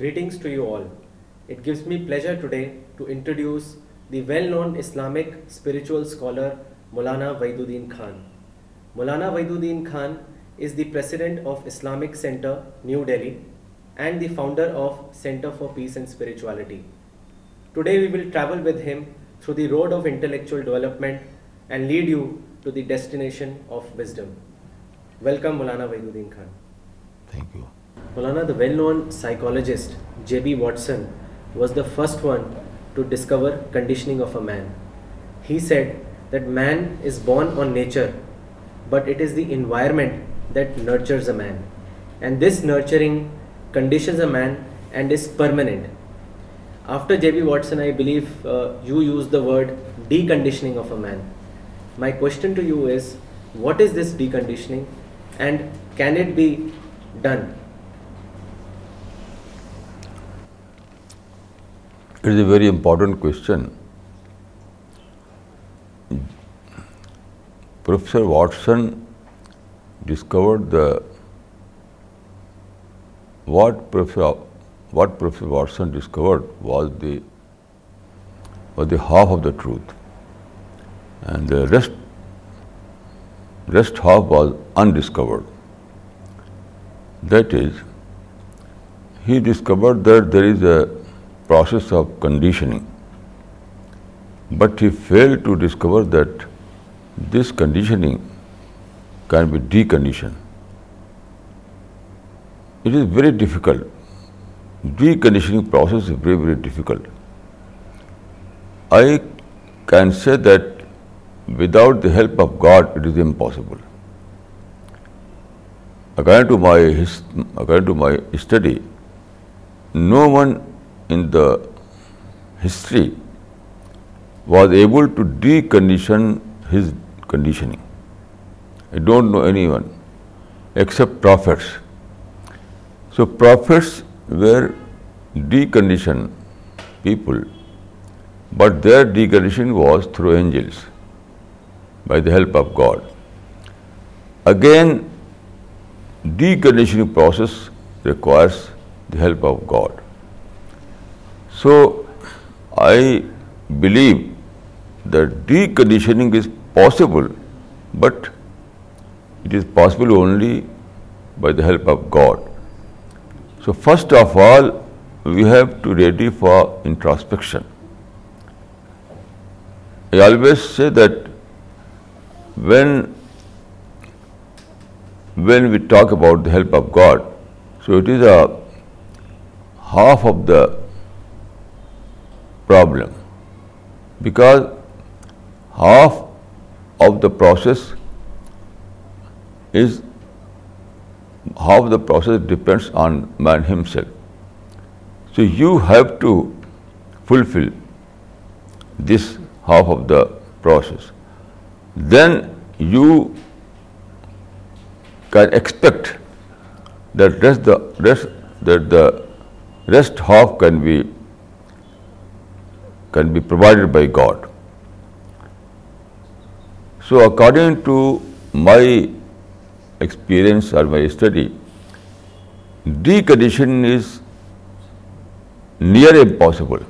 Greetings to you all it gives me pleasure today to introduce the well known Islamic spiritual scholar Maulana بید الدین Khan Maulana Wahiduddin Khan is the president of Islamic centre New Delhi and the founder of centre for peace and spirituality today we will travel with him through the road of intellectual development and lead you to the destination آفڈم welcome Maulana بیان خانک you Maulana, the well-known psychologist J.B. Watson was the first one to discover conditioning of a man. He said that man is born on nature, but it is the environment that nurtures a man. And this nurturing conditions a man and is permanent. After J.B. Watson, I believe uh, you used the word deconditioning of a man. My question to you is, what is this deconditioning and can it be done? It is a very important question. Professor Watson discovered what Professor Watson discovered was the half of the truth, and the rest half was undiscovered. That is, he discovered that there is a process of conditioning, but he failed to discover that this conditioning can be deconditioned. It is very difficult. Deconditioning process is very, very difficult. I can say that without the help of God, it is impossible. According to my study, no one in the history was able to decondition his conditioning. I don't know anyone except prophets. So prophets were deconditioned people, but their decondition was through angels, by the help of God. Again, deconditioning process requires the help of God. So, I believe that deconditioning is possible, but it is possible only by the help of God. So, first of all, we have to ready for introspection. I always say that when we talk about the help of God, so it is a half of the problem, because half of the process is depends on man himself. So you have to fulfill this half of the process. Then you can expect that the rest half can be can be provided by God. So, according to my experience or my study, decondition is near impossible,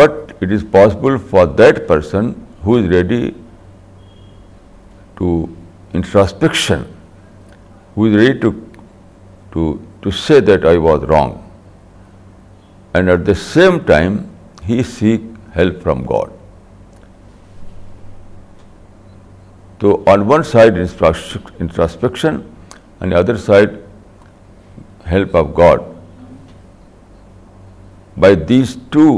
but it is possible for that person who is ready to introspection, who is ready to say that I was wrong, and at the same time he seek help from God. So on one side introspection, on the other side help of God. By these two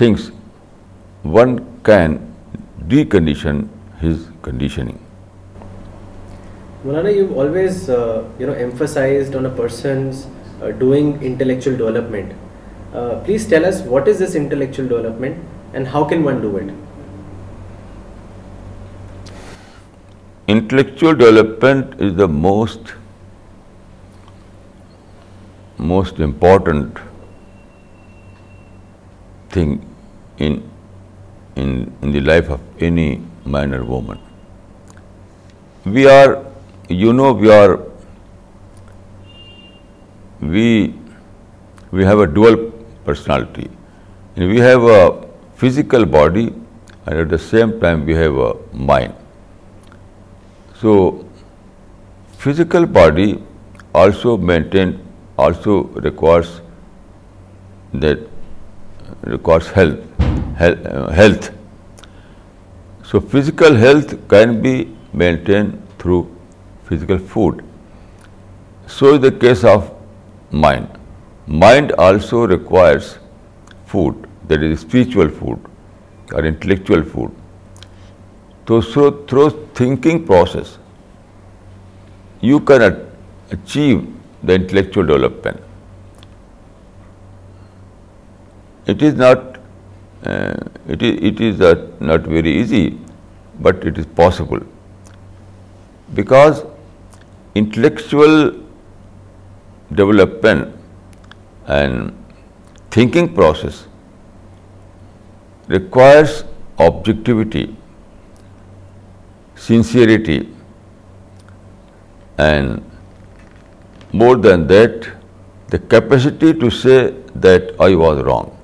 things, one can decondition his conditioning. Maulana, you've always uh, emphasized on a person's uh, doing intellectual development. Uh, please tell us what is this intellectual development and how can one do it? Intellectual development is the most important thing in the life of any man or woman. We are, you know, we are we have a dual personality. And we have a physical body, and at the same time we have a mind. So, physical body also requires uh, health. So, physical health can be maintained through physical food. So is the case of mind. Mind also requires food, that is spiritual food or intellectual food. So through thinking process, you can achieve the intellectual development. It is uh, not very easy, but it is possible, because intellectual development and thinking process requires objectivity, sincerity, and more than that, the capacity to say that I was wrong.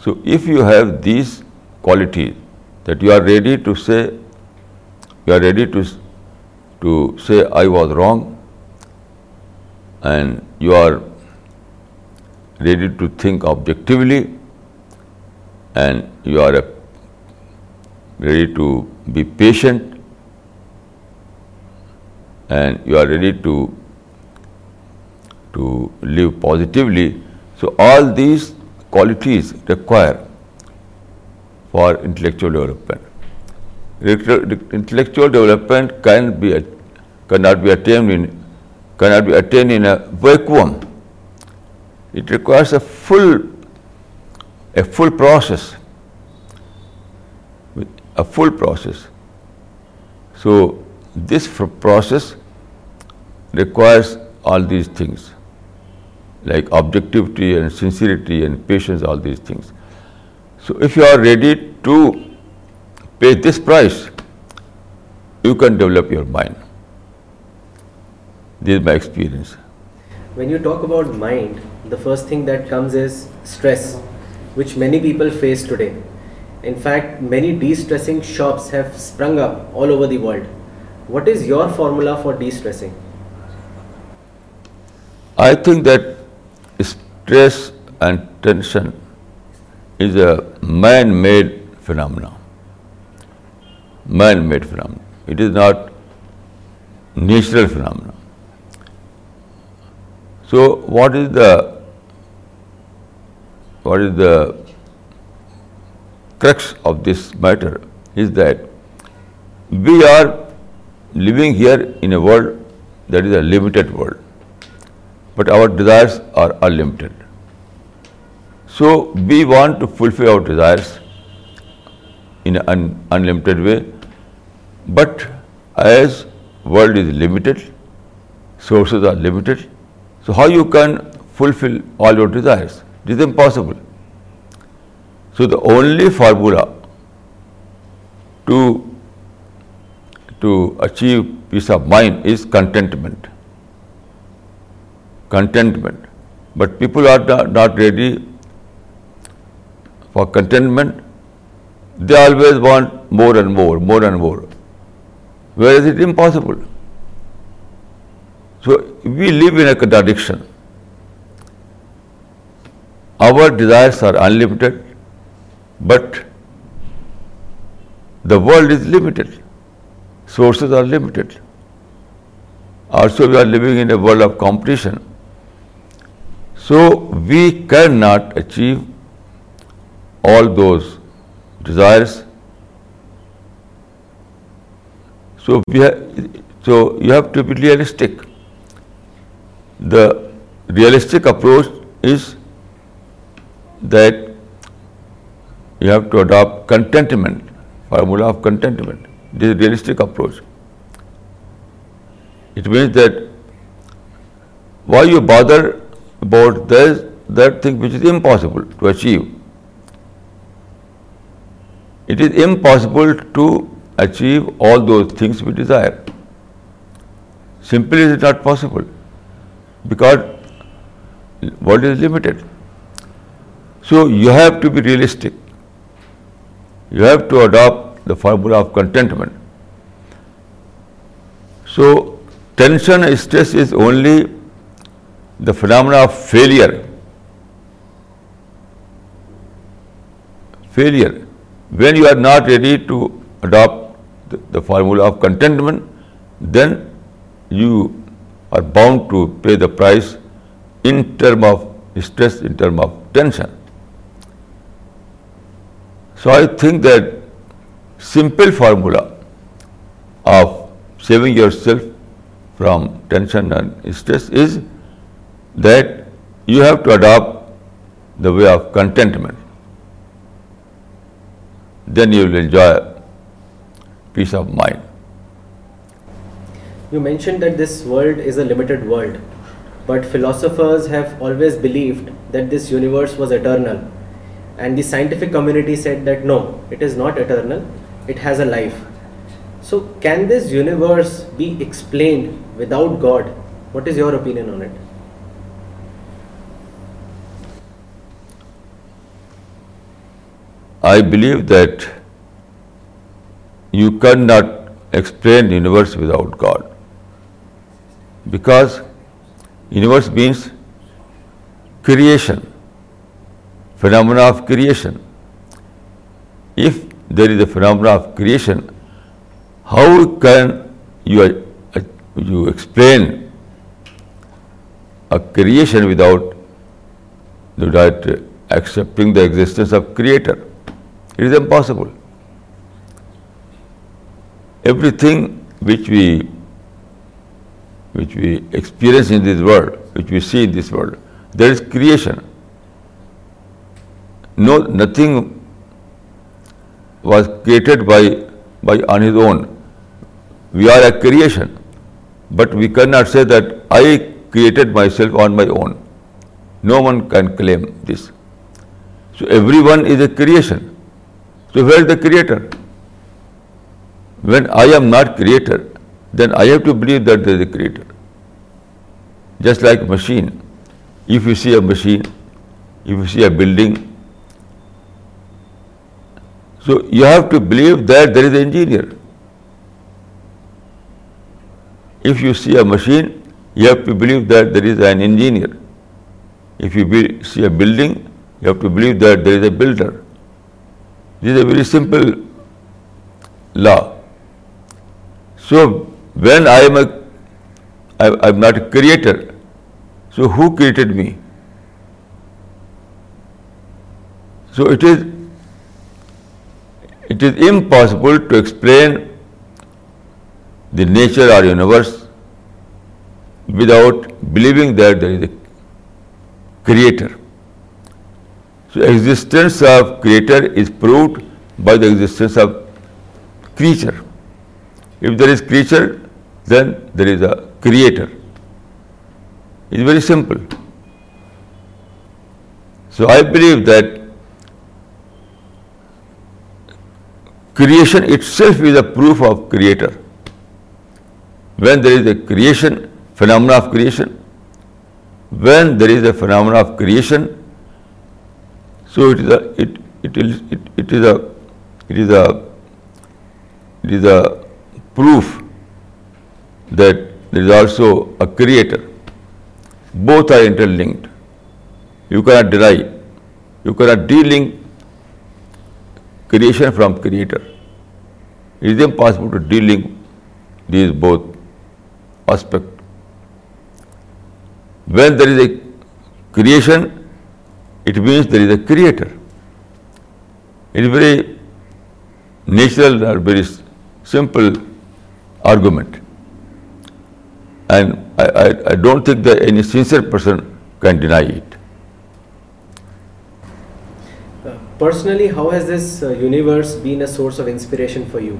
So, if you have these qualities, that you are ready to say I was wrong, and you are ready to think objectively, and you are ready to be patient, and you are ready to live positively. So, all these qualities require for intellectual development. Intellectual development cannot be attained in cannot be attained in a vacuum. It requires a full process. So this process requires all these things, like objectivity and sincerity and patience, all these things. So if you are ready to pay this price, you can develop your mind. This is my experience. When you talk about mind, the first thing that comes is stress, which many people face today. In fact, many de-stressing shops have sprung up all over the world. What is your formula for de-stressing? I think that stress and tension is a man-made phenomenon. Man-made phenomenon. It is not natural phenomenon. So what is the crux of this matter is that we are living here in a world that is a limited world, but our desires are unlimited. So we want to fulfill our desires in an unlimited way, but as world is limited, sources are limited, so how you can fulfill all your desires? It is impossible. So the only formula to achieve peace of mind is contentment. Contentment. But people are not ready for contentment. They always want more and more, more and more. Whereas it is impossible. So we live in a contradiction. Our desires are unlimited, but the world is limited. Sources are limited. Also, we are living in a world of competition. So, we cannot achieve all those desires. So, you have to be realistic. The realistic approach is that you have to adopt contentment, formula of contentment. This is a realistic approach. It means that why you bother about that thing which is impossible to achieve. It is impossible to achieve all those things we desire. Simply, it is not possible because world is limited. So you have to be realistic. You have to adopt the formula of contentment. So tension and stress is only the phenomena of failure. Failure. When you are not ready to adopt the formula of contentment, then you are bound to pay the price in term of stress, in term of tension. So I think that simple formula of saving yourself from tension and stress is that you have to adopt the way of contentment. Then you will enjoy peace of mind. You mentioned that this world is a limited world, but philosophers have always believed that this universe was eternal, and the scientific community said that no, it is not eternal, it has a life. So can this universe be explained without God? What is your opinion on it? I believe that you cannot explain universe without God because universe means creation, phenomena of creation. If there is a phenomena of creation, how can you uh, explain a creation without accepting the existence of creator? It is impossible. Everything which we which we experience in this world, which we see in this world, there is creation. No, nothing was created by on his own. We are a creation, but we cannot say that I created myself on my own. No one can claim this. So everyone is a creation. So where is the creator? When I am not creator, then I have to believe that there is a creator. Just like machine, if you see a machine, if you see a building, so you have to believe that there is an engineer. If you see a machine, you have to believe that there is an engineer. If you see a building, you have to believe that there is a builder. This is a very simple law. So when I'm not a creator, so who created me? So it is impossible to explain the nature or universe without believing that there is a creator. So existence of creator is proved by the existence of creature. If there is creature, then there is a creator. It's very simple. So I believe that creation itself is a proof of creator. When there is a creation, phenomena of creation, when there is a phenomena of creation, so it is a proof that there is also a creator. Both are interlinked. You cannot derive, you cannot de-link creation from creator. It is impossible to de-link these both aspects. When there is a creation, it means there is a creator. It is very natural or very simple argument. And I don't think that any sincere person can deny it. Uh, personally, how has this uh, universe been a source of inspiration for you?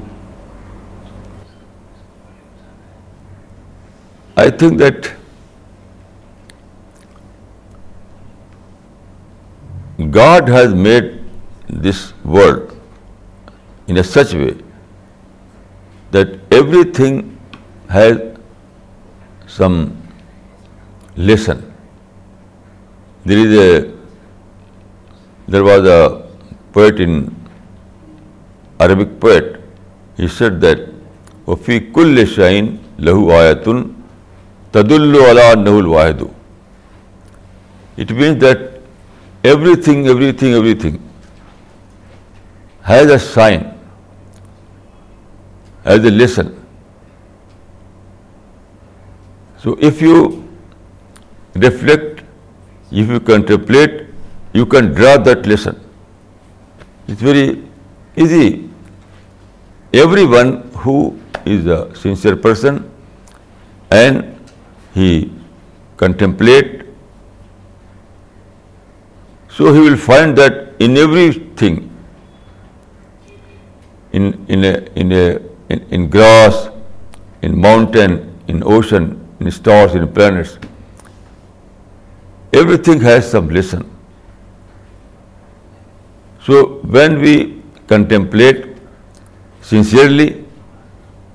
I think that God has made this world in a such way that everything has some lesson there is a there was a poet in Arabic poet he said that وفی کل شائن لہو آیتن تد اللہ نہ الواحد it means that everything everything everything has a sign has a lesson So if you reflect, if you contemplate, you can draw that lesson. It's very easy. Everyone who is a sincere person and he contemplate, so he will find that in everything, in grass, in mountain, in ocean, in stars, in planets. Everything has some lesson. So when we contemplate sincerely,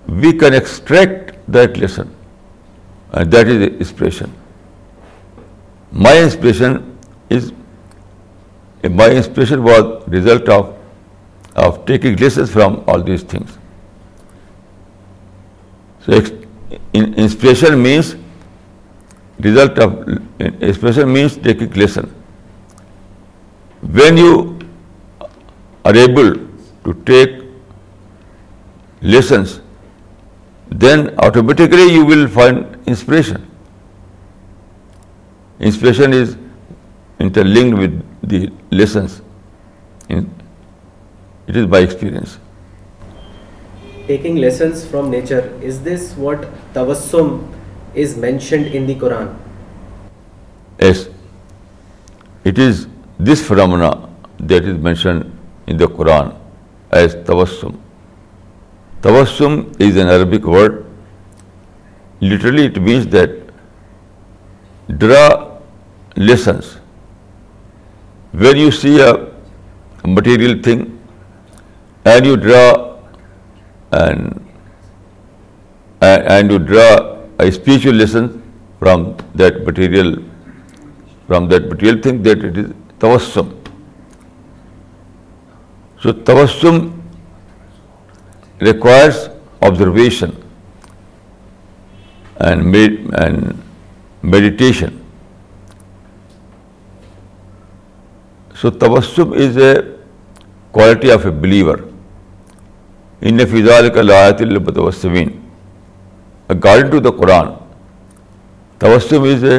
we can extract that lesson, and that is inspiration. My inspiration was result of taking lessons from all these things. So Inspiration means result of, inspiration means taking lesson. When you are able to take lessons, then automatically you will find inspiration. Inspiration is interlinked with the lessons. It is by experience. Less from nature is mentioned in the Quran yes it is this فرامونا that is mention in the Quran is توسم Tabassum is an Arabic word literally it means that draw lessons where you see ethereal thing and you draw and you draw a spiritual lesson from that material thing, that it is tawassum. So tawassum requires observation and meditation. So tawassum is a quality of a believer. ان فضا کا لایات الب according to the Quran توسم is a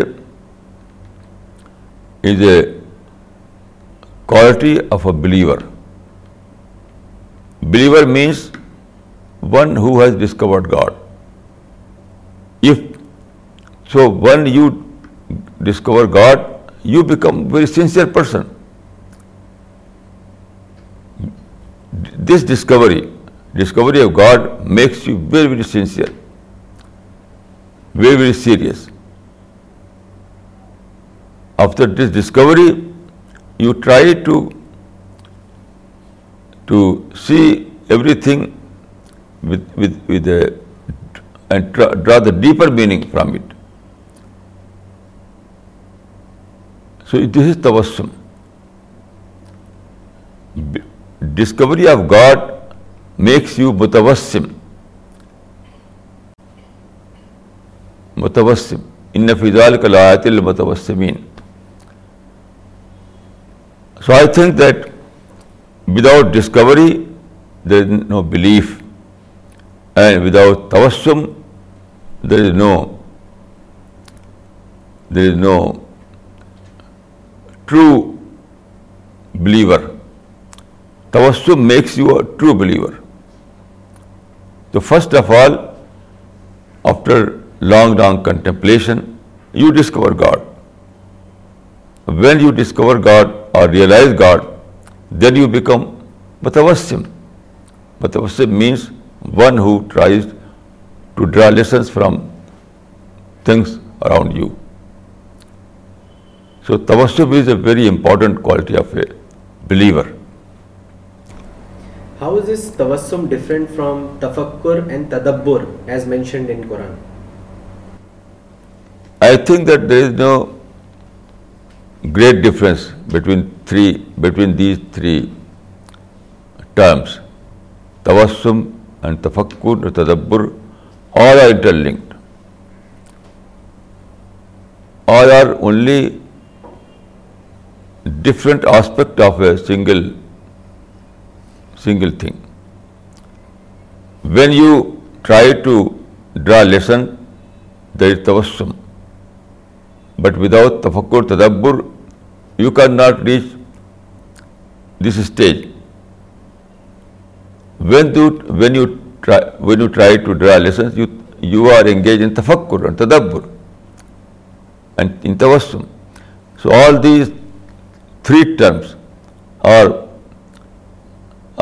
is a quality of a believer believer means one who has discovered God if so one you discover God you become very sincere person this discovery Discovery of God makes you very, very sincere, very, very serious. After this discovery, you try to see everything and draw the deeper meaning from it. So this is tawassum. Discovery of God makes you متوسم متوسم ان فضال کا لایات المتوسمین so I think that without discovery there is no belief and without توسم there is no there is no true believer توسم makes you a true believer تو first of all after long long contemplation you discover God when you discover God or realise God then you become متوسم متوسم means one who tries to draw lessons from things around you so توسم is a very important quality of a believer ؤزمنٹ from تدبر I think that there is no great difference between these three terms Tabassum and تفکور تدبر are are interlinked are are only different aspect of a single single thing when you try to draw ڈر لسن دسم but without تفکر تدبر you can not reach this stage when you you when when you try to draw lessons you are engage in تفکر and and تدبر ان دبر so all these three terms are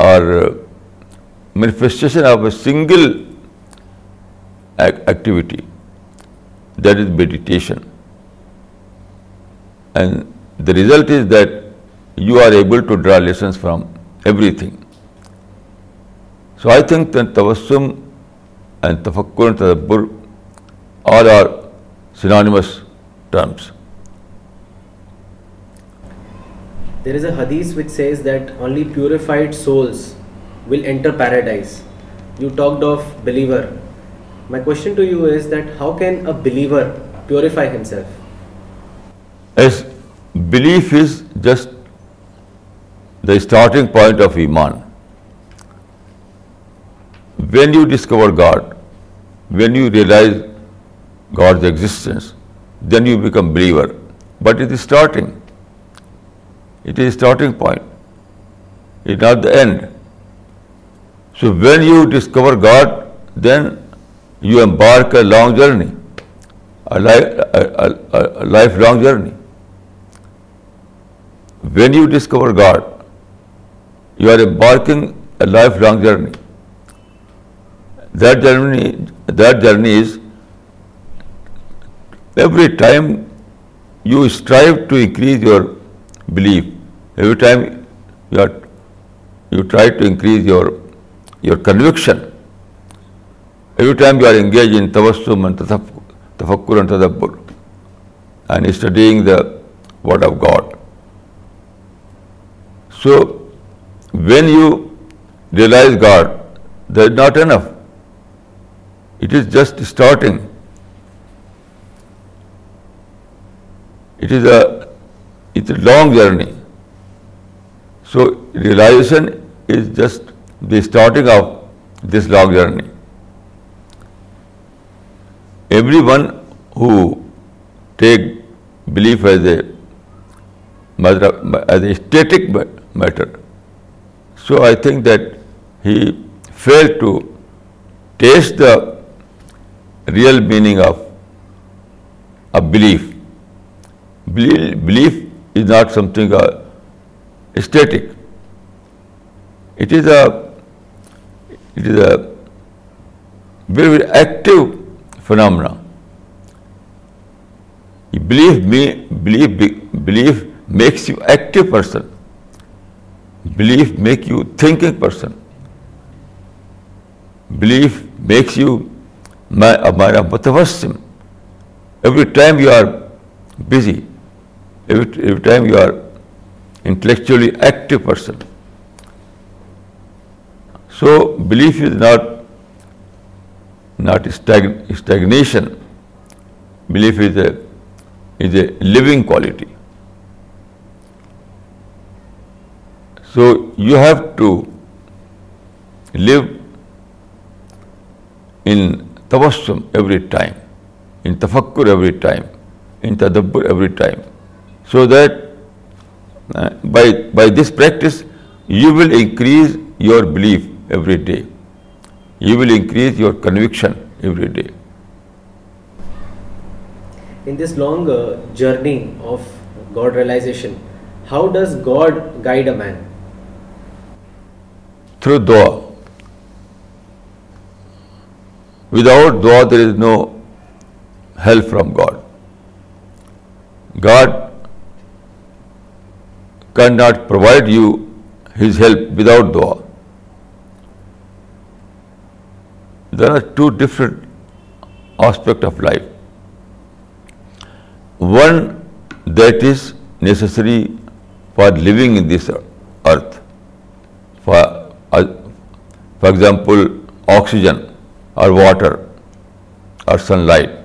or manifestation of a single activity that is meditation and the result is that you are able to draw lessons from everything so I think then Tabassum and تفکر تدبر all are synonymous terms there is a حدیث which says that only purified souls will enter paradise you talked of believer my question to you is that how can a believer purify as belief is just the starting point of ایمان when you discover God when you realise God's existence then you become believer but it starting It is starting point. It is not the end. So when you discover God, then you embark a long journey, a lifelong journey. When you discover God, you are embarking a lifelong journey. That journey is every time you strive to increase your belief, every time you are you try to increase your your conviction every time you are engage in and تفکر and تدبر and studying the word of God so when you realise God the is not an if it just a it's long journey So realization is just the starting of this long journey. Everyone who take belief as a matter, as a static matter, so I think that he failed to taste the real meaning of a belief. Belief is not something uh, static it is a it is a very very active phenomena belief me belief belief makes you active person belief make you thinking person belief makes you میں ہمارا بتوسم every time you are busy every time you are intellectually active person so belief is not not stagnation belief is a is a living quality so you have to live in Tabassum every time in تفکر every time in تدبر every time so that Uh, by this practice, you will increase your belief every day. You will increase your conviction every day. In this long uh, journey of God realization, how does God guide a man? Through dua. Without dua, there is no help from God. God cannot provide you his help without dua. There are two different aspects of life. One that is necessary for living in this earth. For uh, example, oxygen or water or sunlight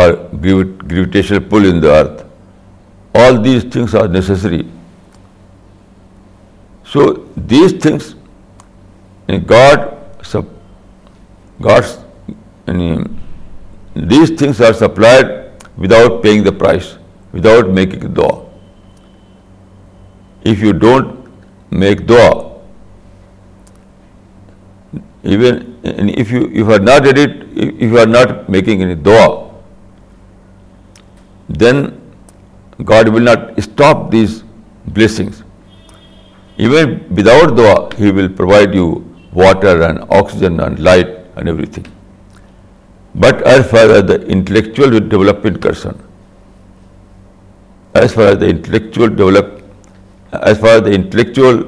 or gravitational pull in the earth. All these things are necessary so these things God sip God these things are supplied without paying the price without making دعا if you don't make دعا even if you you are not idiot if you are not making an دعا then God will not stop these blessings. Even without dua, He will provide you water and oxygen and light and everything. But as far as the intellectual development concerned, as far as the intellectual development or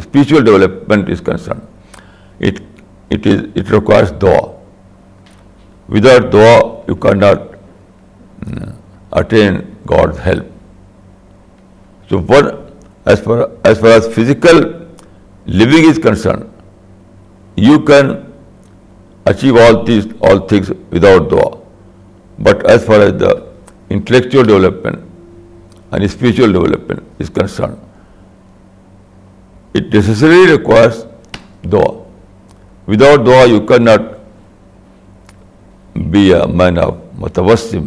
spiritual development is concerned, it requires dua. Without dua, you cannot mm, attain God help so one as far as far as physical living is concern you can achieve all these all things without دعا but as far as the intellectual development and spiritual development is concern it necessarily requires دعا without دعا you can not be a man of متوسم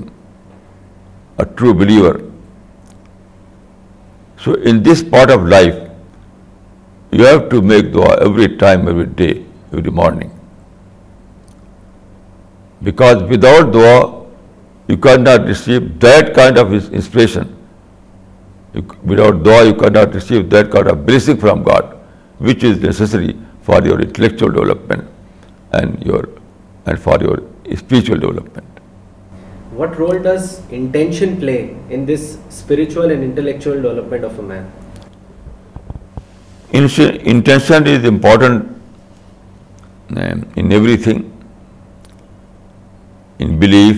a true believer. So in this part of life, you have to make dua every time, every day, every morning. Because without dua, you cannot receive that kind of inspiration. Without dua, you cannot receive that kind of blessing from God, which is necessary for your intellectual development and for your spiritual development. What رولشن play in this spiritual and intellectual development of a man intention important everything in belief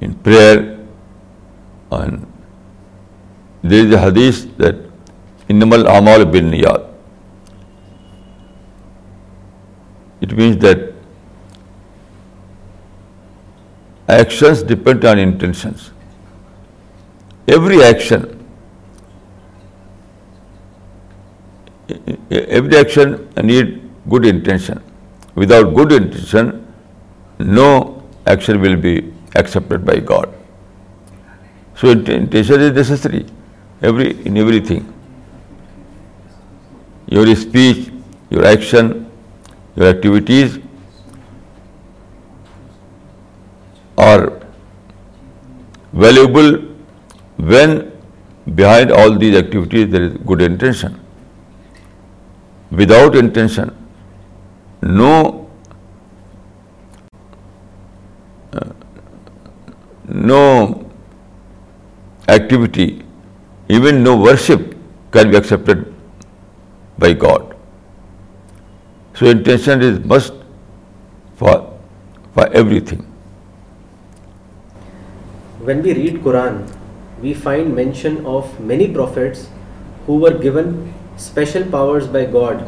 in Pradesh دن آل بل یاد it means then actions depend on intentions. Every action need good intention. Without good intention, no action will be accepted by God. So intention is necessary in everything. Your speech, your action, your activities are valuable when behind all these activities there is good intention. Without intention, uh, no activity, even no worship can be accepted by God. So intention is must for everything. When we read Quran, we find mention of many prophets who were given special powers by God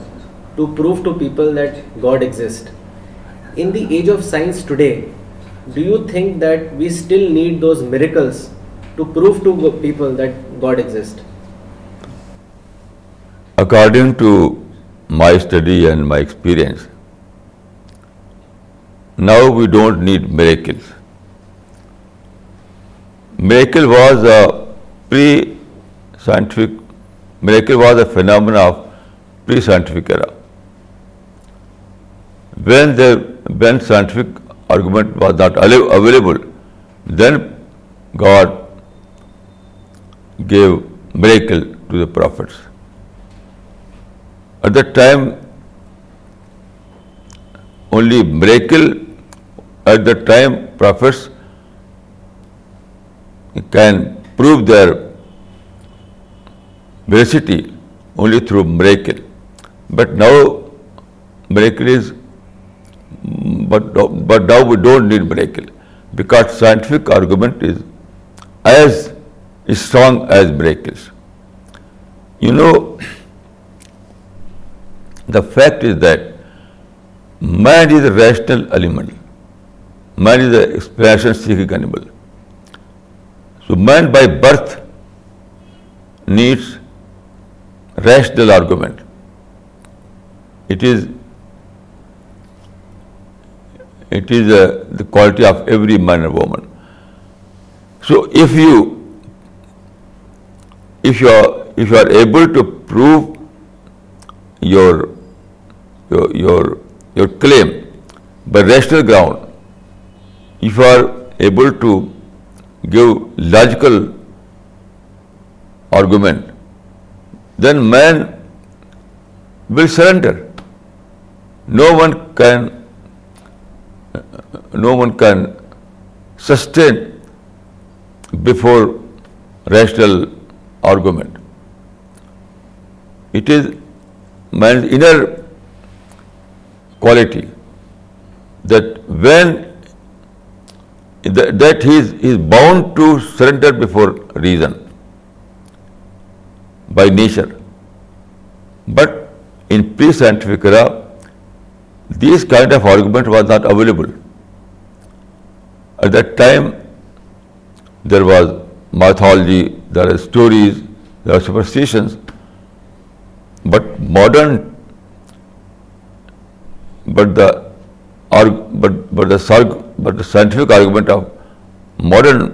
to prove to people that God exists. In the age of science today, do you think that we still need those miracles to prove to people that God exists? According to my study and my experience, now we don't need miracles. Miracle was a pre-scientific, miracle was a phenomenon of pre-scientific era. When scientific argument was not available, then God gave miracle to the prophets. At that time, only miracle, at that time prophets can prove their veracity only through miracle. But now miracle is, but now we don't need miracle, because scientific argument is as strong as miracles. You know, the fact is that man is a rational animal. Man is an explanation seeking animal. So man by birth needs rational argument. It is uh, the quality of every man and woman. So if you are able to prove your claim by rational ground, if you are able to give logical argument, then man will surrender. No one can sustain before rational argument. It is man's inner quality that when that he is bound to surrender before reason by nature. But in pre-scientific era, this kind of argument was not available. At that time, there was mythology, there are stories, there are superstitions, but the but the scientific argument of modern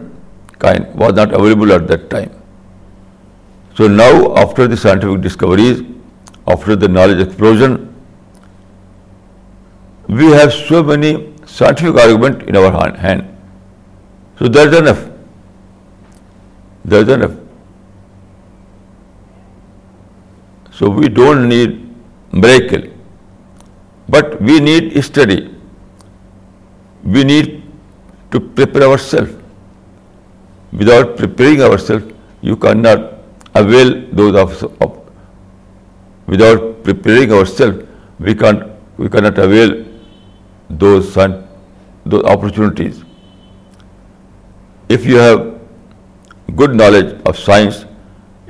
kind was not available at that time. So now, after the scientific discoveries, after the knowledge explosion, we have so many scientific arguments in our hand. So that's enough. That's enough. So we don't need miracle, but we need study. We need to prepare ourselves. Without preparing ourselves, you cannot avail those of. Without preparing ourselves, we cannot avail those opportunities. If you have good knowledge of science,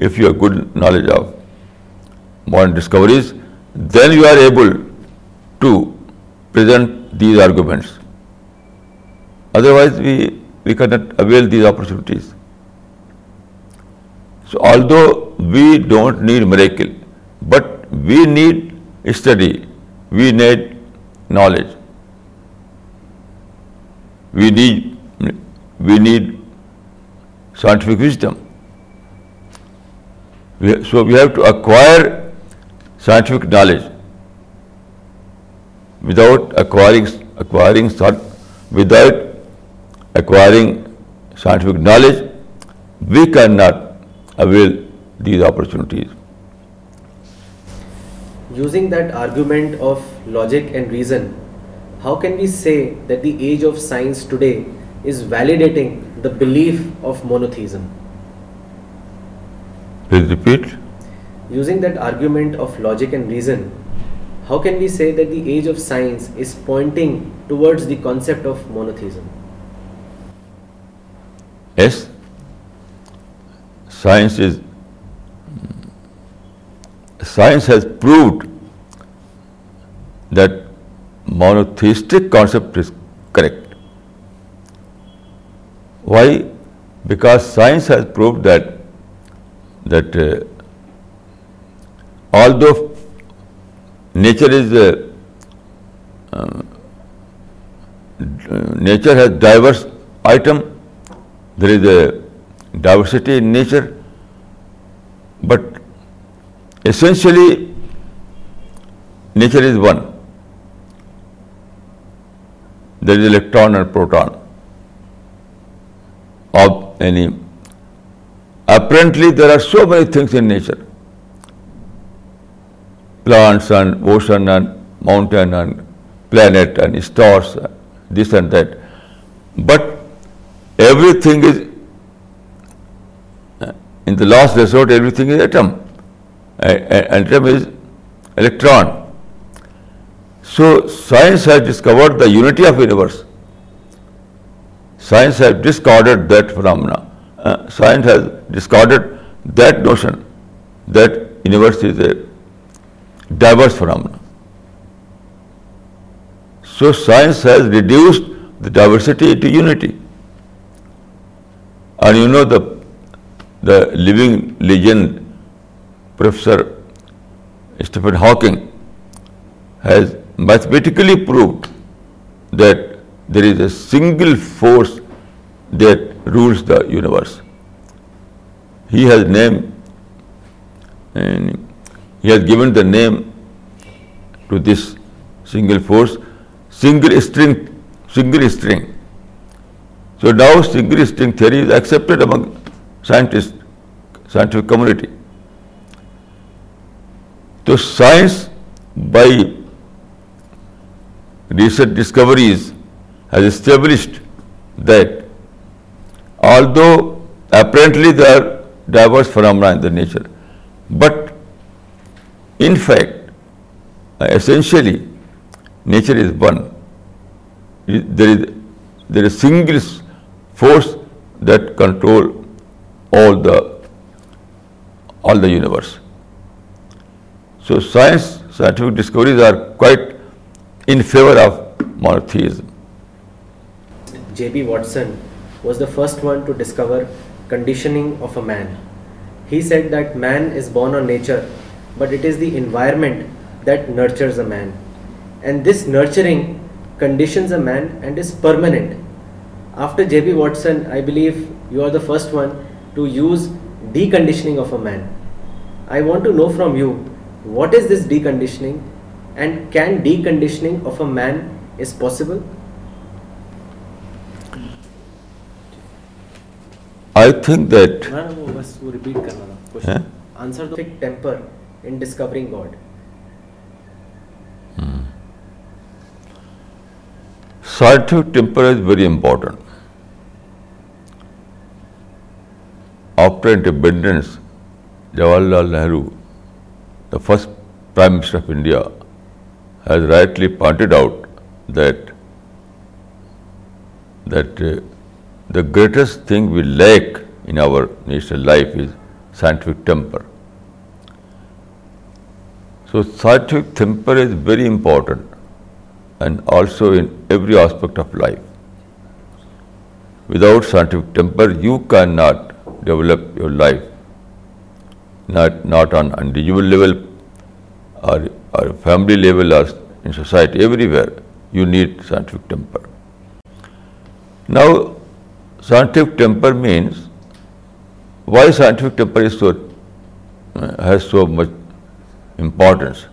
if you have good knowledge of modern discoveries, then you are able to present these arguments. Otherwise, we cannot avail these opportunities. So, although we don't need miracle, but we need study, we need knowledge, we need scientific wisdom. So, we have to acquire scientific knowledge. Without acquiring scientific knowledge, we cannot avail these opportunities. Using that argument of logic and reason, how can we say that the age of science today is validating the belief of monotheism? Please repeat. Using that argument of logic and reason, how can we say that the age of science is pointing towards the concept of monotheism? Yes, science has proved that monotheistic concept is correct. Why? Because science has proved that uh, although nature is uh, uh, nature has diverse item there is a diversity in nature, but essentially nature is one. There is electron and proton of any. Apparently there are so many things in nature, plants and ocean and mountain and planet and stars, this and that, but Everything is, in the last resort, everything is atom. Atom is electron. So science has discovered the unity of universe. Science has discarded that phenomena. Uh, science has discarded that notion that universe is a diverse phenomena. So science has reduced the diversity to unity. And you know the living legend, Professor Stephen Hawking has mathematically proved that there is a single force that rules the universe. He has named, and he has given the name to this single force, single string so ڈاؤ سیس thing three is accept among scientist scientific community تو science by recent discoveries has established دل though apparently they are diverse فراما in the nature but int essentially nature is one there there is single force that control all the universe. So scientific discoveries are quite in favor of monotheism. J.B. Watson was the first one to discover conditioning of a man. He said that man is born on nature, but it is the environment that nurtures a man. And this nurturing conditions a man and is permanent. After J B Watson I you are the first one to use deconditioning to know from you what is this deconditioning and can decondition after independence, Jawaharlal Nehru, the first Prime Minister of India, has rightly pointed out that uh, the greatest thing we lack in our national life is scientific temper. So, scientific temper is very important, and also in every aspect of life. Without scientific temper, you cannot develop your life, not on individual level or family level or in society, everywhere you need scientific temper. Now, scientific temper means, why scientific temper is has so much importance?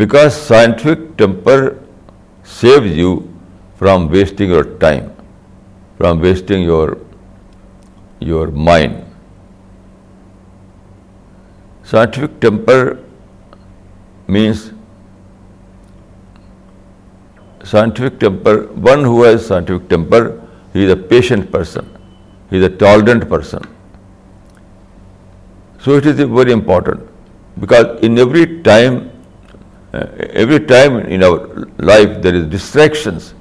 Because scientific temper saves you from wasting your time, from wasting your your mind. Scientific temper means scientific temper, one who has scientific temper, he is a patient person, he is a tolerant person. So it is very important, because in every time eh, in our life there is distractions.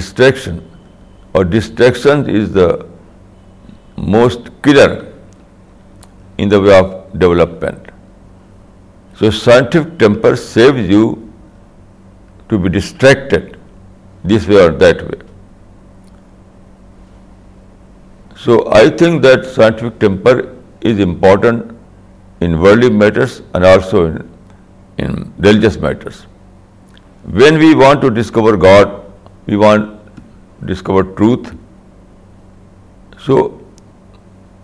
Distraction is the most killer in the way of development. So scientific temper saves you to be distracted this way or that way. So I think that scientific temper is important in worldly matters and also in religious matters. When we want to discover God, we want to discover truth, so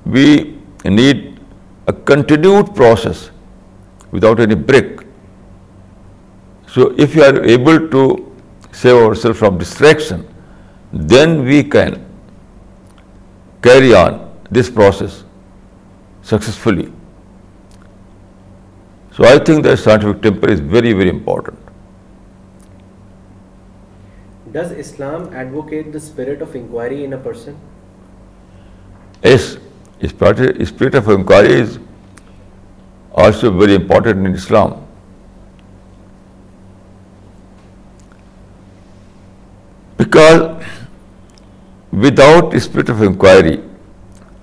we need a continued process without any break. So if you are able to save ourselves from distraction, then we can carry on this process successfully. So I think that scientific temper is very, very important. Does Islam advocate the spirit of inquiry in a person? Yes, Spirit of inquiry is also very important in Islam. Because without spirit of inquiry,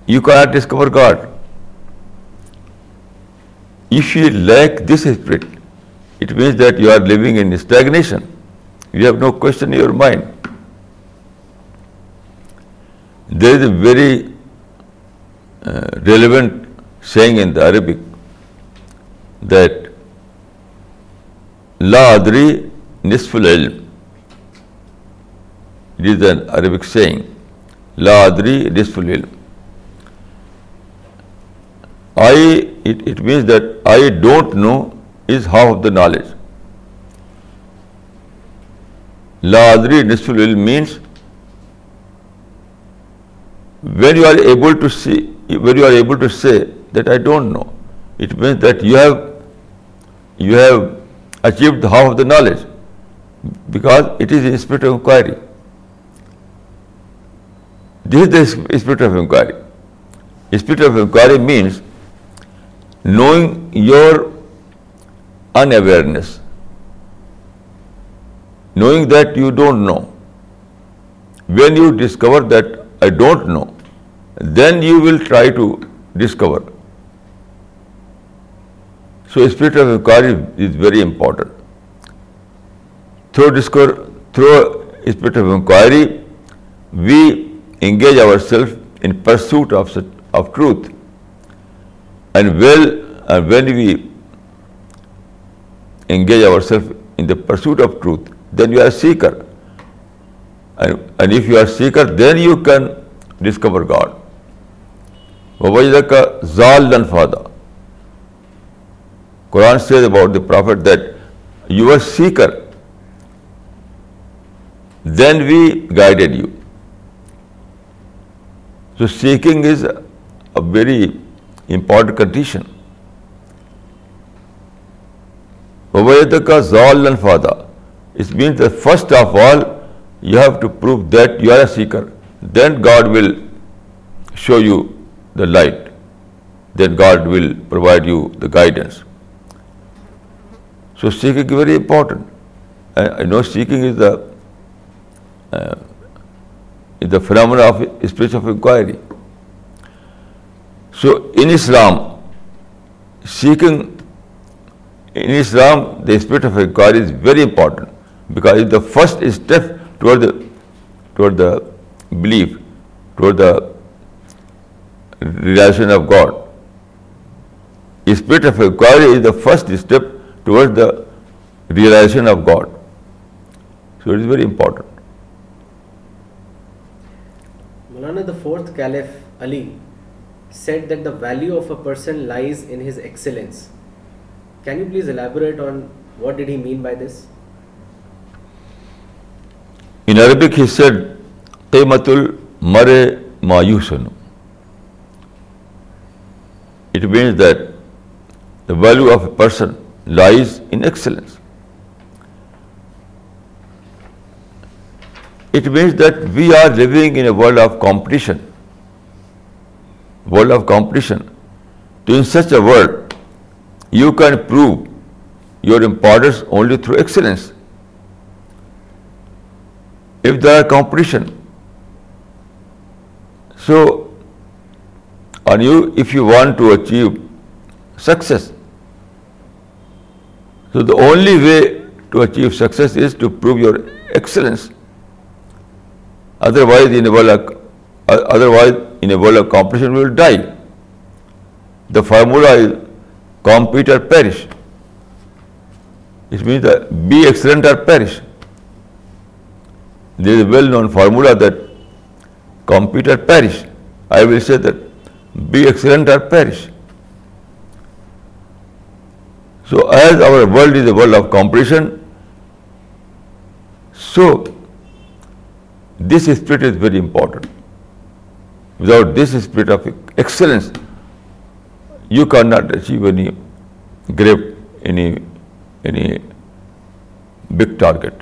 you cannot discover God. If you lack this spirit, it means that you are living in stagnation. You have no question in your mind. There is a very relevant saying in the Arabic that لا ادری نصف العلم it is an Arabic saying لا ادری نصف العلم I it means that I don't know is half of the knowledge لا ادری نصف العلم means when you are able to see where you are able to say that I don't know, it means that you have achieved half of the knowledge, because it is the spirit of inquiry. This is the spirit of inquiry. Spirit of inquiry means knowing your unawareness, knowing that you don't know. When you discover that I don't know, then you will try to discover. So spirit of inquiry is very important. Through spirit of inquiry, we engage ourselves in pursuit of truth. And when we engage ourselves in the pursuit of truth, then you are a seeker. And if you are a seeker, then you can discover God. وز کا زال لنفادہ Quran says about the prophet that you are seeker then we guided you so seeking is a very important condition وائ کا زال لنفادہ it means the first of all you have to prove that you are a seeker then God will show you the light, then God will provide you the guidance. So seeking is very important. I know seeking is the uh, phenomenon of spiritual inquiry. So in Islam, the spirit of inquiry is very important, because it's the first step toward the belief, toward the first step realisation of ہی مین قیمت المر مایوسن It means that the value of a person lies in excellence. It means that we are living in a world of competition. In such a world, you can prove your importance only through excellence. If there are competition, so and if you want to achieve success. So the only way to achieve success is to prove your excellence. Otherwise, in a world of competition, we will die. The formula is compete or perish. It means that be excellent or perish. There is a well-known formula that compete or perish. I will say that be excellent or perish. So as our world is a world of competition, so this spirit is very important. Without this spirit of excellence, you cannot achieve any great, any big target.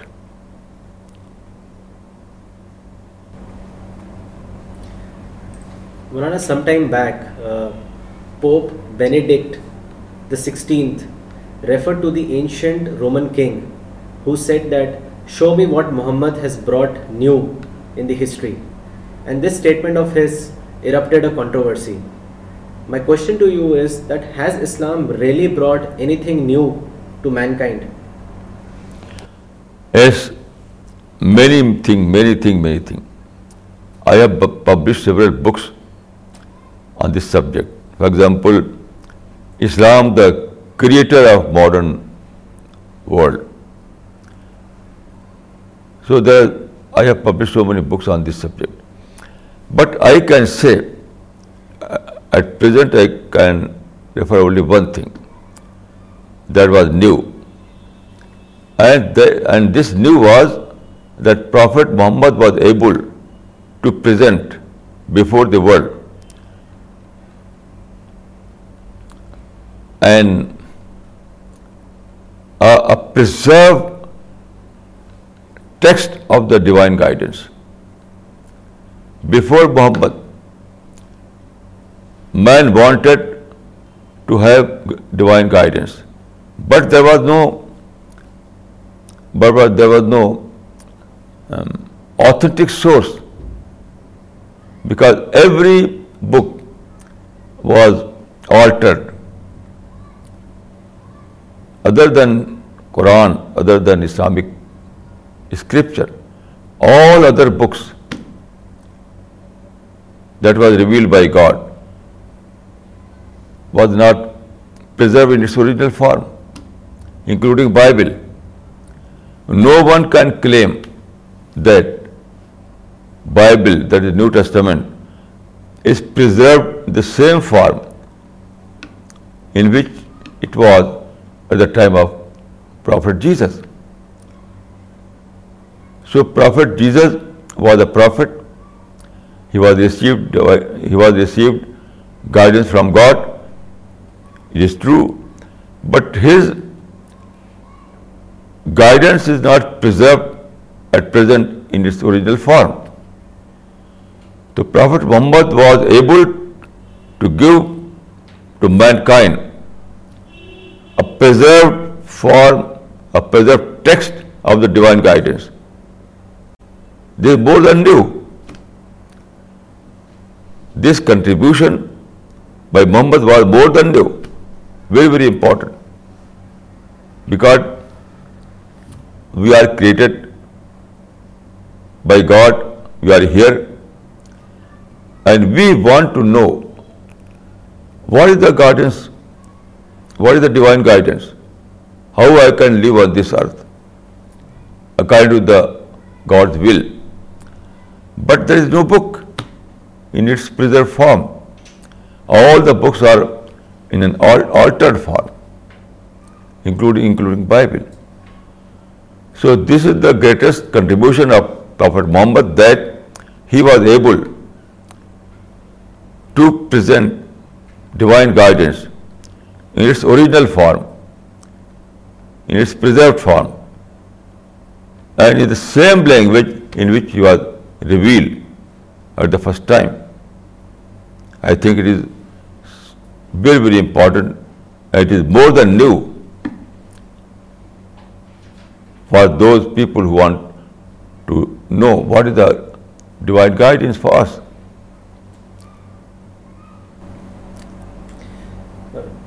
Murana, sometime back, uh, Pope Benedict XVI referred to the ancient Roman king who said that, "Show me what Muhammad has brought new in the history." And this statement of his erupted a controversy. My question to you is that has Islam really brought anything new to mankind? Yes, many things. I have published several books on this subject. For example, Islam, the creator of modern world. So there, I have published so many books on this subject. But I can say, uh, at present I can refer only one thing that was new. And this new was that Prophet Muhammad was able to present before the world and a preserved text of the divine guidance. Before Muhammad, man wanted to have divine guidance, but there was no um, authentic source, because every book was altered other than Quran, other than Islamic scripture, all other books that was revealed by God was not preserved in its original form, including Bible. No one can claim that Bible, that is New Testament, is preserved in the same form in which it was at the time of Prophet Jesus. So Prophet Jesus was a prophet. He was received guidance from God, it is true, but his guidance is not preserved at present in its original form. So Prophet Muhammad was able to give to mankind a preserved form, a preserved text of the divine guidance. This is more than new. This contribution by Muhammad was more than new, very, very important, because we are created by God, we are here, and we want to know what is the guidance what is the divine guidance? How I can live on this earth according to the God's will. But there is no book in its preserved form. All the books are in an altered form, including Bible. So this is the greatest contribution of Prophet Muhammad, that he was able to present divine guidance in its original form, in its preserved form, and in the same language in which he was revealed at the first time. I think it is very, very important. It is more than new for those people who want to know what is the divine guidance for us.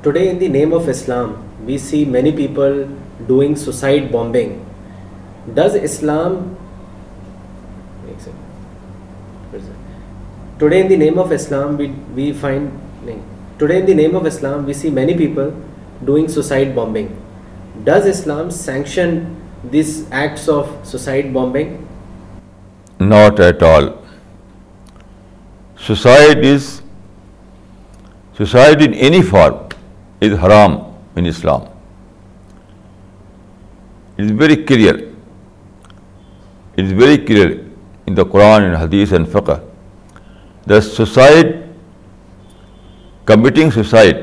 Today, in the name of Islam, we see many people doing suicide bombing. Does Islam... Today, in the name of Islam, Today, in the name of Islam, we see many people doing suicide bombing. Does Islam sanction these acts of suicide bombing? Not at all. Suicide in any form is haram in Islam it very clear it very clear in the Quran in hadith and fiqh the suicide committing suicide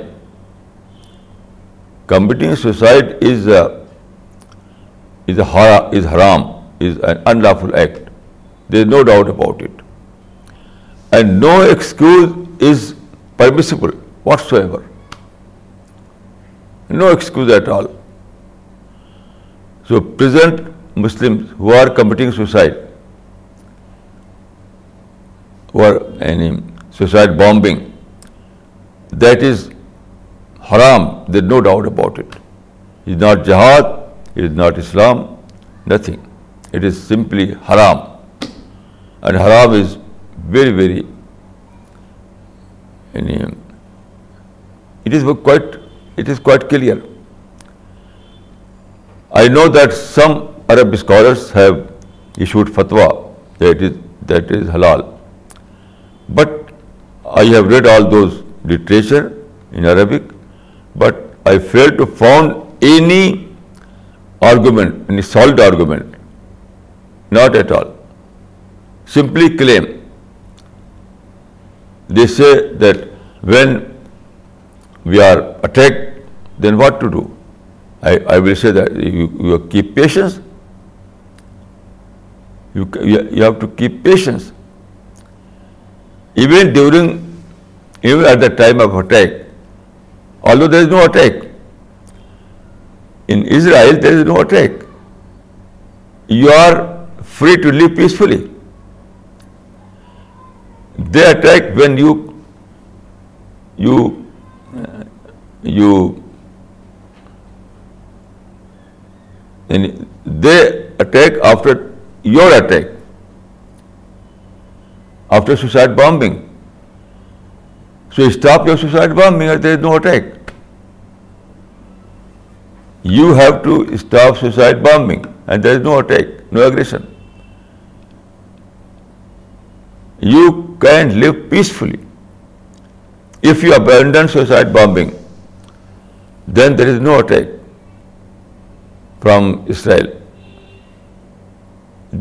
committing suicide is is is haram is an unlawful act there is no doubt about it and no excuse is permissible whatsoever no excuse at all so present Muslim who are committing pride or haram there no doubt about it is not jihad is not Islam nothing it is simply haram and haram is very very یعنی it is quite It is quite clear. I know that some Arab scholars have issued fatwa that is halal. But I have read all those literature in Arabic, but I failed to find any argument, any solid argument, not at all. Simply claim. They say that when we are attacked then what to do? I will say that you keep patience. You have to keep patience. Even at the time of attack, although there is no attack, in Israel there is no attack. You are free to live peacefully. They attack when you uh, And they attack after your attack, after suicide bombing. So you stop your suicide bombing or there is no attack. You have to stop suicide bombing and there is no attack, no aggression. You can live peacefully. If you abandon suicide bombing, then there is no attack from Israel.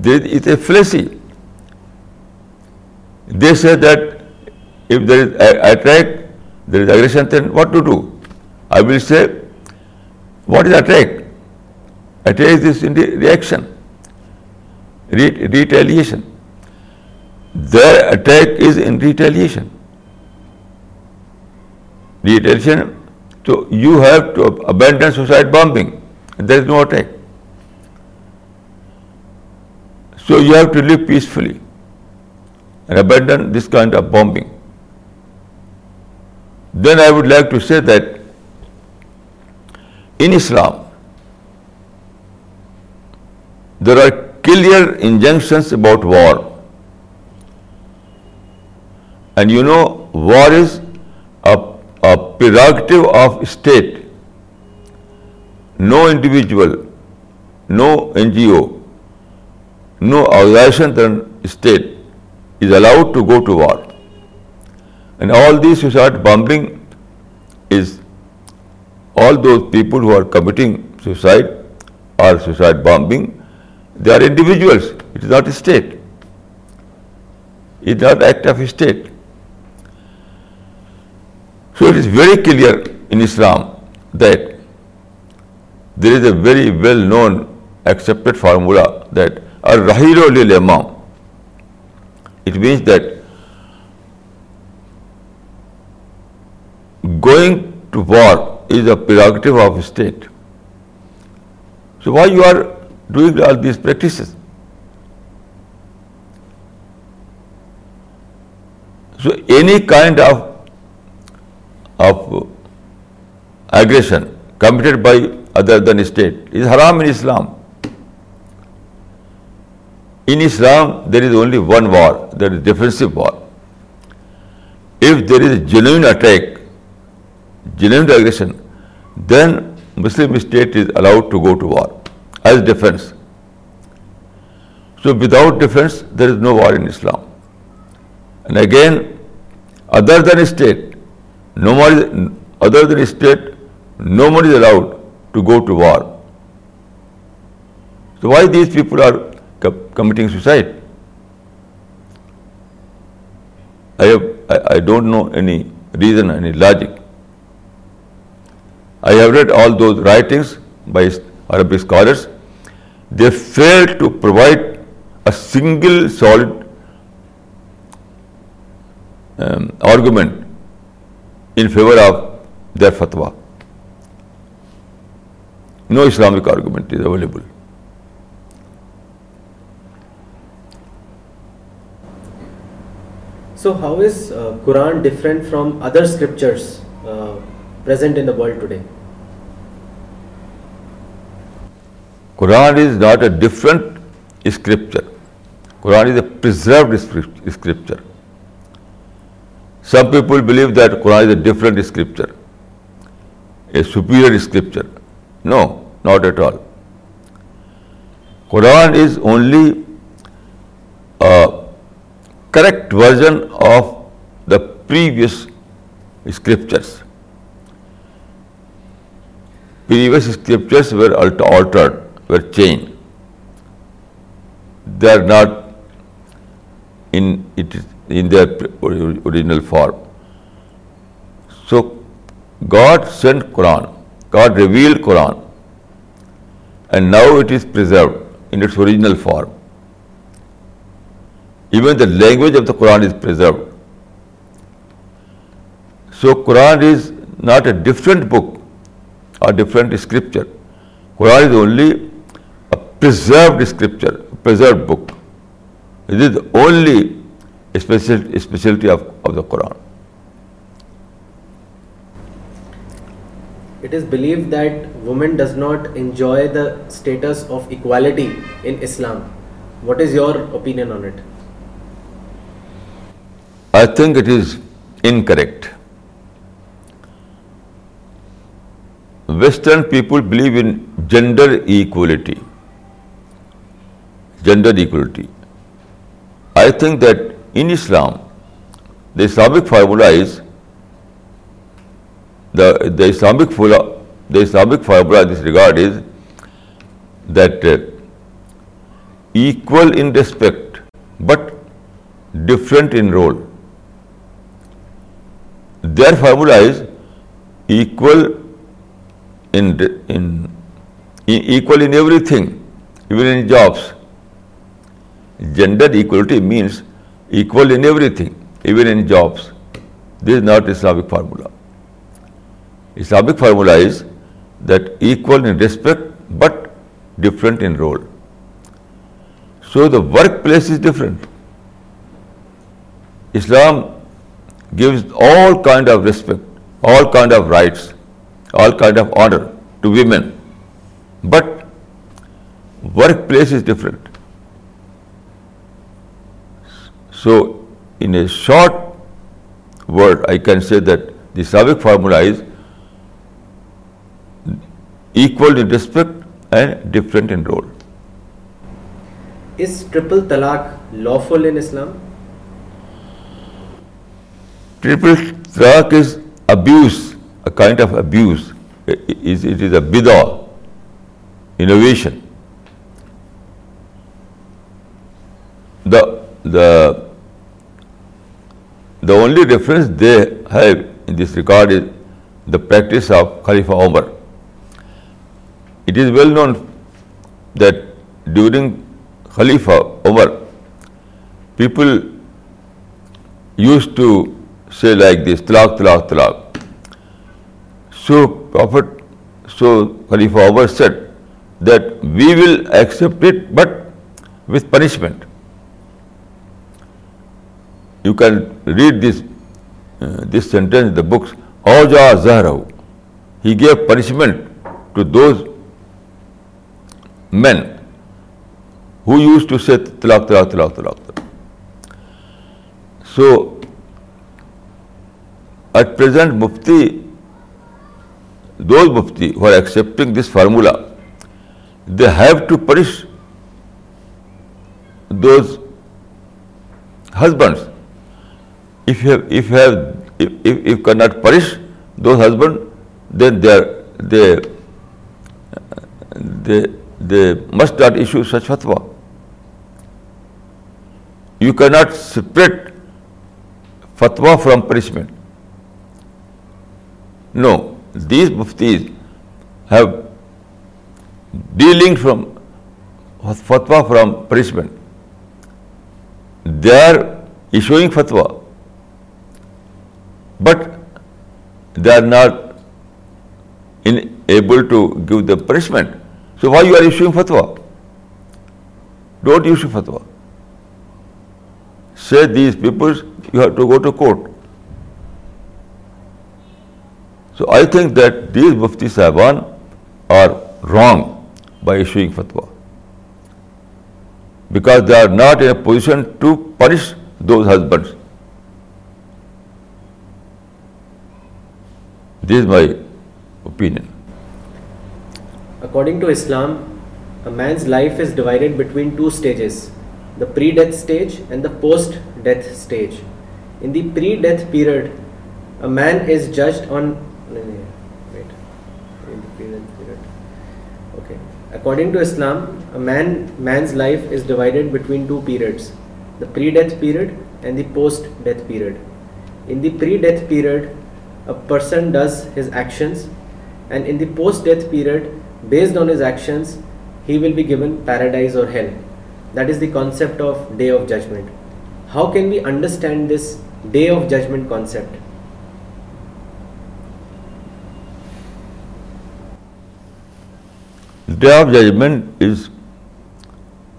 There is a fallacy. They say that if there is attack, there is aggression, then what to do? I will say, what is attack? Attack is in the reaction, retaliation. Their attack is in retaliation. Retaliation, so you have to abandon suicide bombing. There is no attack. So you have to live peacefully and abandon this kind of bombing. Then I would like to say that in Islam, there are clear injunctions about war. And you know, war is a prerogative of state. No individual, no NGO, no organization than state is allowed to go to war. And all these suicide bombing is all those people who are committing suicide or suicide bombing, they are individuals. It is not a state. It is not act of a state. So it is very clear in Islam that there is a very well-known accepted formula that ar-rahilu lil imam. It means that going to war is a prerogative of state. So why you are doing all these practices? So any kind of aggression committed by other than state is haram in Islam. In Islam, there is only one war, that is defensive war. If there is a genuine attack, genuine aggression, then Muslim state is allowed to go to war as defense. So without defense, there is no war in Islam. And again, other than state, no more is allowed to go to war. So why these people are committing suicide? I don't know any reason, any logic. I have read all those writings by Arabic scholars. They fail to provide a single solid um, argument in favor of their fatwa. No Islamic argument is available. So how is uh, Quran different from other scriptures uh, present in the world today? Quran is not a different scripture. Quran is a preserved scripture. Some people believe that Quran is a different scripture, a superior scripture. No, not at all. Quran is only a correct version of the previous scriptures. Previous scriptures were altered, were changed. They are not in their original form. So God sent Quran God revealed Quran, and now it is preserved in its original form. Even the language of the Quran is preserved. So Quran is not a different book or different scripture. Quran is only a preserved scripture, a preserved book. This is the only specialty of the Quran. It is believed that women does not enjoy the status of equality in Islam. What is your opinion on it? I think it is incorrect. Western people believe in gender equality. I think that in Islam, the Islamic formula is the Islamic formula the Islamic formula this regard is equal in respect but different in role their formula is equal equal in everything even in jobs gender equality means equal in everything even in jobs this not Islamic formula Islamic formula is that equal in respect but different in role. So the workplace is different. Islam gives all kind of respect, all kind of rights, all kind of honor to women, but workplace is different. So in a short word, I can say that the Islamic formula is equal in respect and different in role is triple talaq lawful in Islam triple talaq is abuse a kind of abuse it is a bidah innovation the the the only difference they have in this record is the practice of Khalifa Umar it is well known that during Khalifa Umar people used to say like this talaq talaq talaq so prophet so Khalifa Umar set that we will accept it but with punishment you can read this this sentence the books اوجا زہر he gave punishment to those men who used to say talaq talaq talaq talaq so at present mufti those mufti who are accepting this formula they have to punish those husband if have if can not punish those husband then are they they they must not issue such fatwa. You cannot separate fatwa from punishment. No, these muftis have delinked from fatwa from punishment. They are issuing fatwa, but they are not able to give the punishment. So why you are issuing fatwa don't issue fatwa say these people you have to go to court so I think that these mufti صاحبان are wrong by issuing fatwa because they are not in a position to punish those husband this is my opinion According to Islam, a man's life is divided between two stages, the pre-death stage and the post-death stage. In the pre-death period, a man is judged on... According to Islam, man's life is divided between two periods, the pre-death period and the post-death period. In the pre-death period, a person does his actions, and in the post-death period, Based on his actions, he will be given paradise or hell. That is the concept of Day of Judgment. How can we understand this Day of Judgment concept? The Day of Judgment is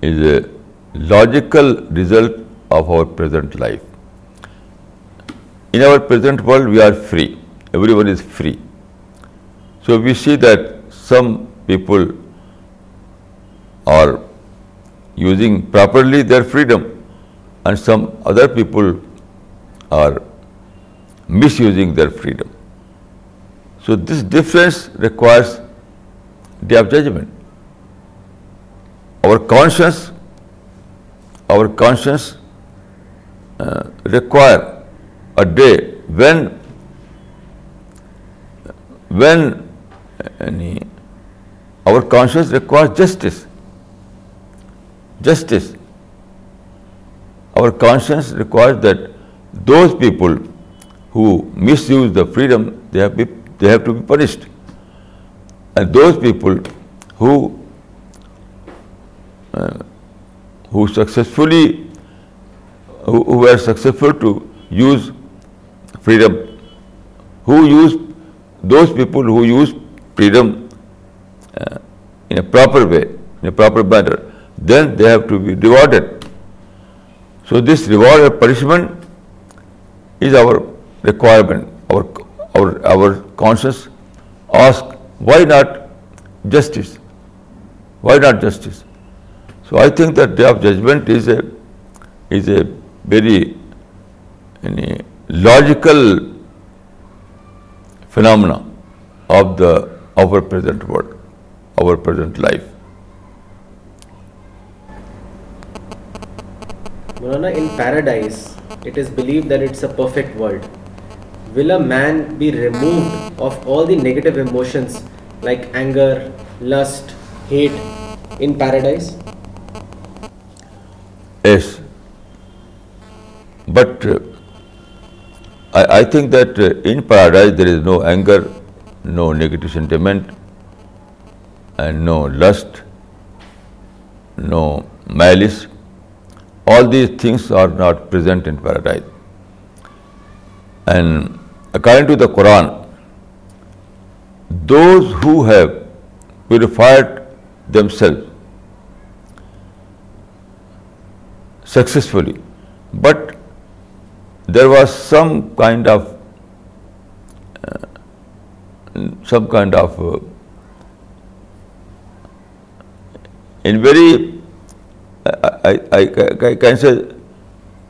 a logical result of our present life. In our present world, we are free. Everyone is free. So we see that some people are using properly their freedom, and some other people are misusing their freedom. So this difference requires day of judgment. Our conscience uh, require a day when any our conscience requires justice. Justice. Our conscience requires that those people who misuse the freedom, they have to be punished. And those people who uh, were successful to use freedom, those people who use freedom in a proper way, in a proper manner, then they have to be rewarded. So this reward or punishment is our requirement. Our conscience asks, why not justice? Why not justice? So I think that day of judgment is a very logical phenomena of our present world. Leave this a perfect world will a man be remove of all the negations like anger lust but I think then paradise there is no anger no negative sentiment and no lust, no malice. All these things are not present in paradise. And according to the Quran, those who have purified themselves successfully, but there was some kind of uh, uh, In very, I can say,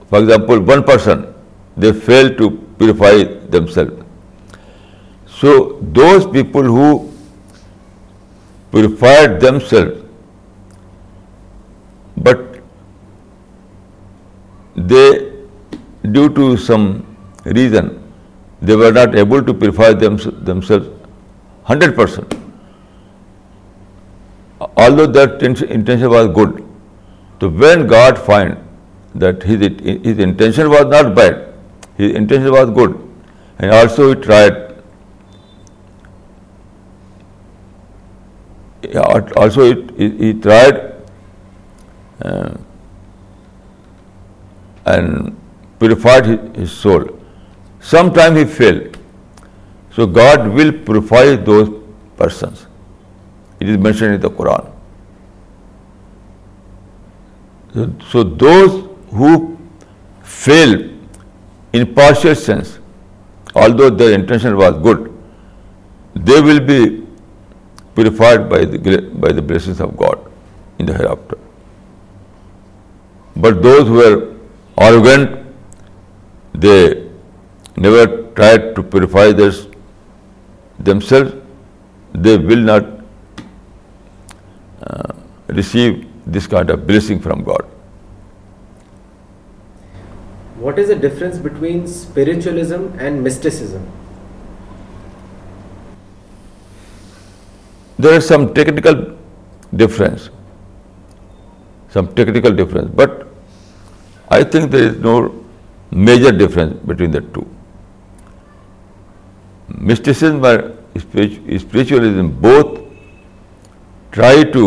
for example, one person, they fail to purify themselves. So those people who purified themselves, but they, due to some reason, they were not able to purify themselves 100% although that intention was good. So when God finds that his intention was not bad, his intention was good, and also he tried, uh, and purified his soul. Sometimes he failed. So God will purify those persons. It is mentioned in the Quran. So those who fail in partial sense, although their intention was good, they will be purified by the blessings of God in the hereafter. But those who were arrogant, they never tried to purify themselves, they will not receive this kind of blessing from God. What is the difference between spiritualism and mysticism? There is some technical difference, but I think there is no major difference between the two. Mysticism and spiritualism both try to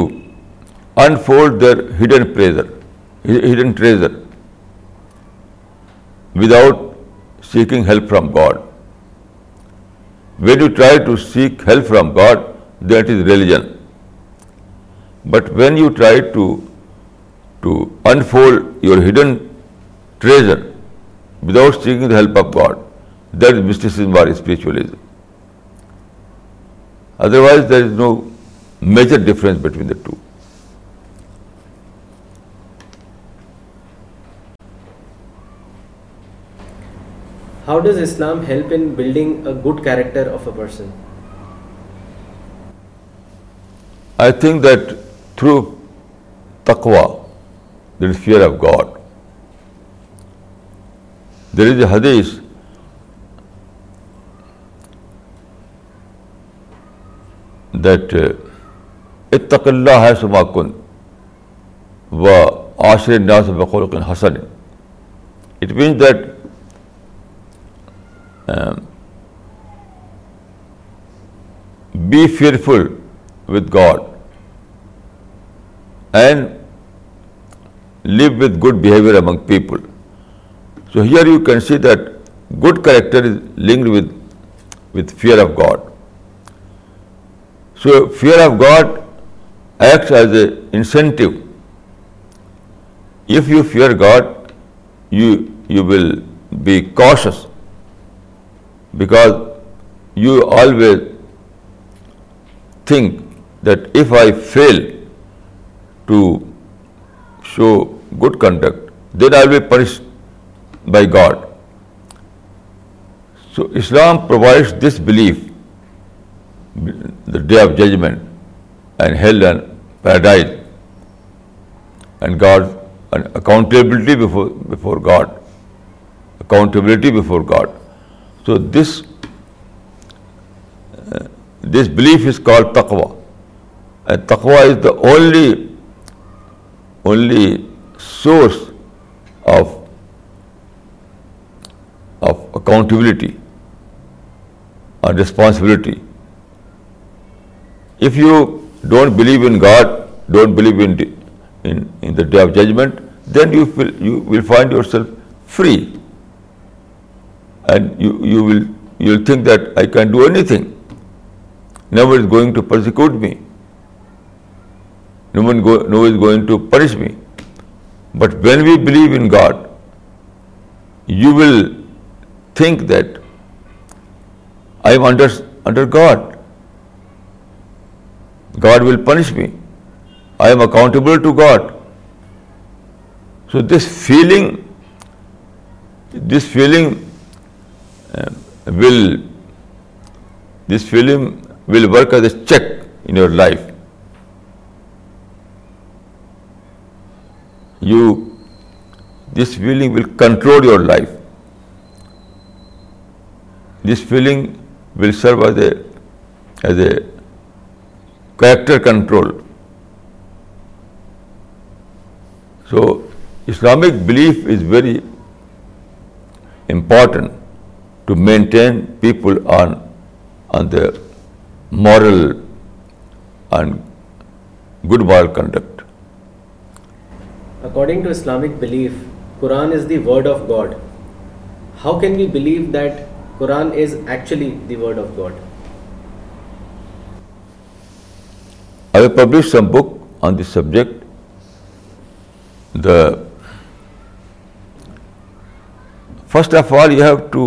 unfold their hidden treasure without seeking help from God. When you try to seek help from God, that is religion. But when you try to unfold your hidden treasure without seeking the help of God, that is mysticism or spiritualism. Otherwise, there is no major difference between the two how does Islam help in building a good character of a person I think that through taqwa is fear of God there is a hadith that اتق اللہ ہے سما کن و عاشر ناز بقول کن حسن it means that be fearful with God and live with good behaviour among people so here you can see that good character is linked with with fear of God so fear of God acts as an incentive. If you fear God, you will be cautious, because you always think that if I fail to show good conduct, then I will be punished by God. So Islam provides this belief, the day of judgment and hell and paradise and God, and accountability before God. Accountability before God. So uh, this belief is called taqwa, and taqwa is the only source of accountability or responsibility. If you don't believe in God, don't believe in the day of judgment, then you will find yourself free, and you'll think that I can do anything. No one is going to persecute me. No one is going to punish me. But when we believe in God, you will think that I am under God. God will punish me. I am accountable to God. So this feeling uh, will work as a check in your life. This feeling will control your life. This feeling will serve as a character control. So, Islamic belief is very important to maintain people on the moral and good moral conduct. According to Islamic belief, Quran is the word of God. How can we believe that Quran is actually the word of God? I publish some book on this subject the first of all you have to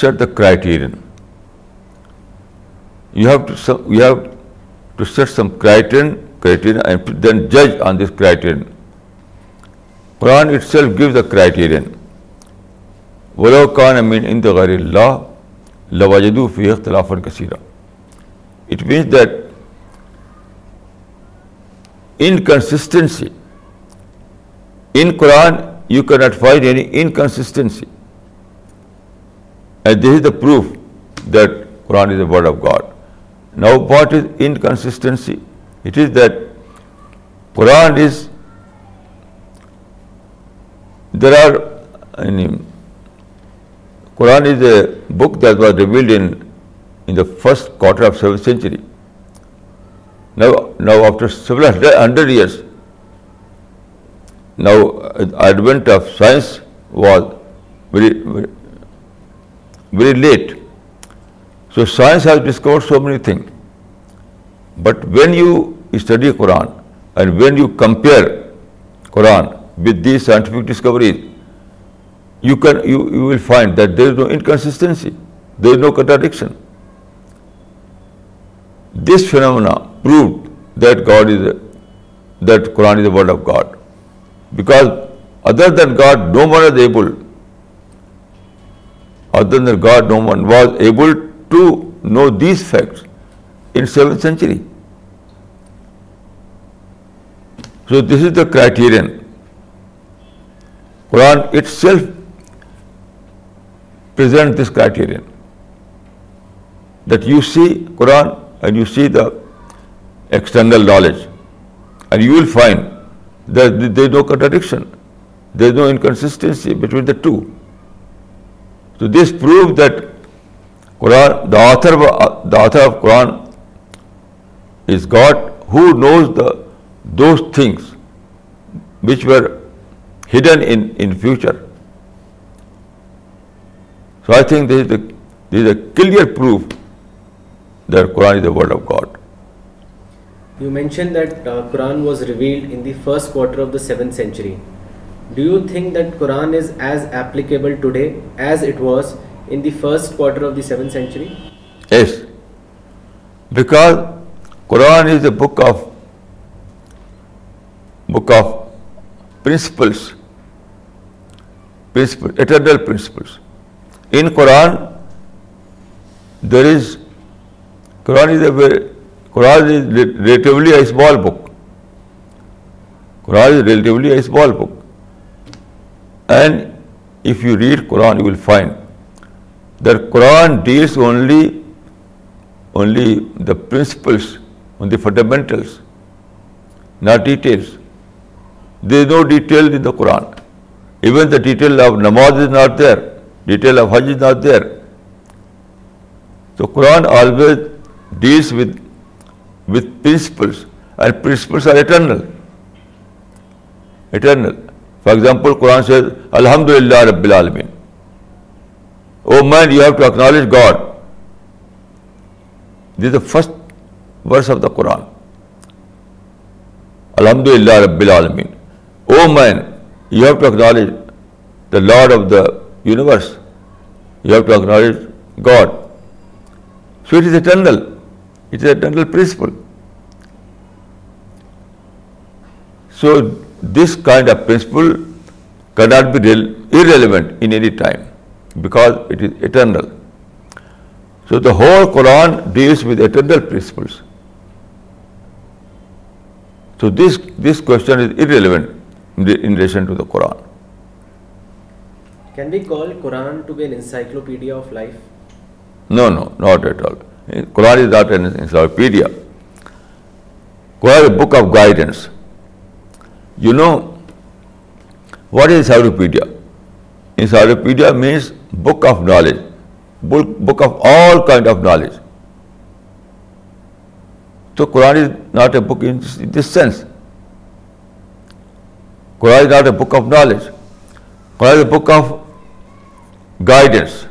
set the criterion you have to you have to set some criterion and then جج on this criterion self give the criterion one a man ان دا غیر اللہ لواجدو فی اختلاف کثیرہ it means that inconsistency. In Quran, you cannot find any inconsistency. And this is the proof that Quran is the word of God. Now, what is inconsistency? It is that Quran is, Quran is a book that was revealed in the first quarter of 7th century. Now after several hundred years, now advent of science was very, very late. So science has discovered so many things. But when you study Quran and when you compare Quran with these scientific discoveries, you will find that there is no inconsistency, there is no contradiction. This phenomena proved that that Quran is the word of God, because other than God, no one is able. Other than God, no one was able to know these facts in 7th century. So this is the criterion. Quran itself presents this criterion, that you see Quran and you see the external knowledge. And you will find that there is no contradiction, there is no inconsistency between the two. So this proves that Quran, the author of Quran is God, who knows those things which were hidden in future. So I think this is a clear proof that Quran is the word of God. You mention Quran was revealed of the seven century do you think that Quran of the seven centuries in Quran the Quran relatively book Quran book and if you read Quran the Quran deals only only the per fundamentals نا details don't detail Quran even the detail of namaz is not this of hajj is not the Quran always deals with with principles and principles for example Quran says الحمد للہ رب عالمین O man you have to acknowledge God the first of the Quran الحمد للہ رب العالمین O man you have to acknowledge the Lord of the universe you have to acknowledge God so it is eternal so this kind of principle can not be irrelevant any time because so the Quran deals with eternal principle so this کون is irrelevant to the Quran can be Quran to be encyclopedia Quran is not an Quran کو book of guidance you know what is encyclopedia encyclopedia means book of knowledge book of all kind of knowledge تو Quran is not a book in this sense Quran is not a book of knowledge Quran is a book of guidance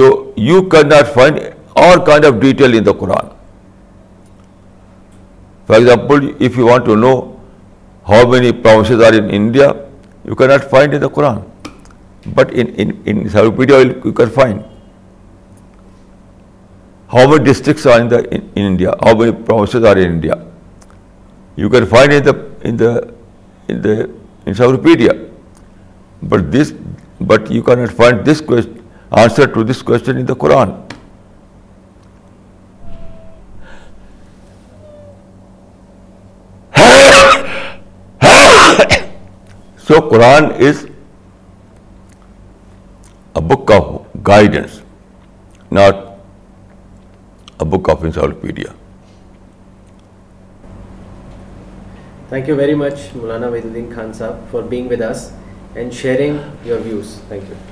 So you cannot find all kind of detail in the Quran. For example, if you want to know how many provinces are in India, you cannot find in the Quran. But in encyclopedia you can find. How many districts are in India? How many provinces are in India? You can find in the encyclopedia. But you cannot find this question answer to this question in the Quran so Quran is a book of guidance not a book of encyclopedia thank you very much Maulana Wahiduddin Khan Sahab for being with us and sharing your views thank you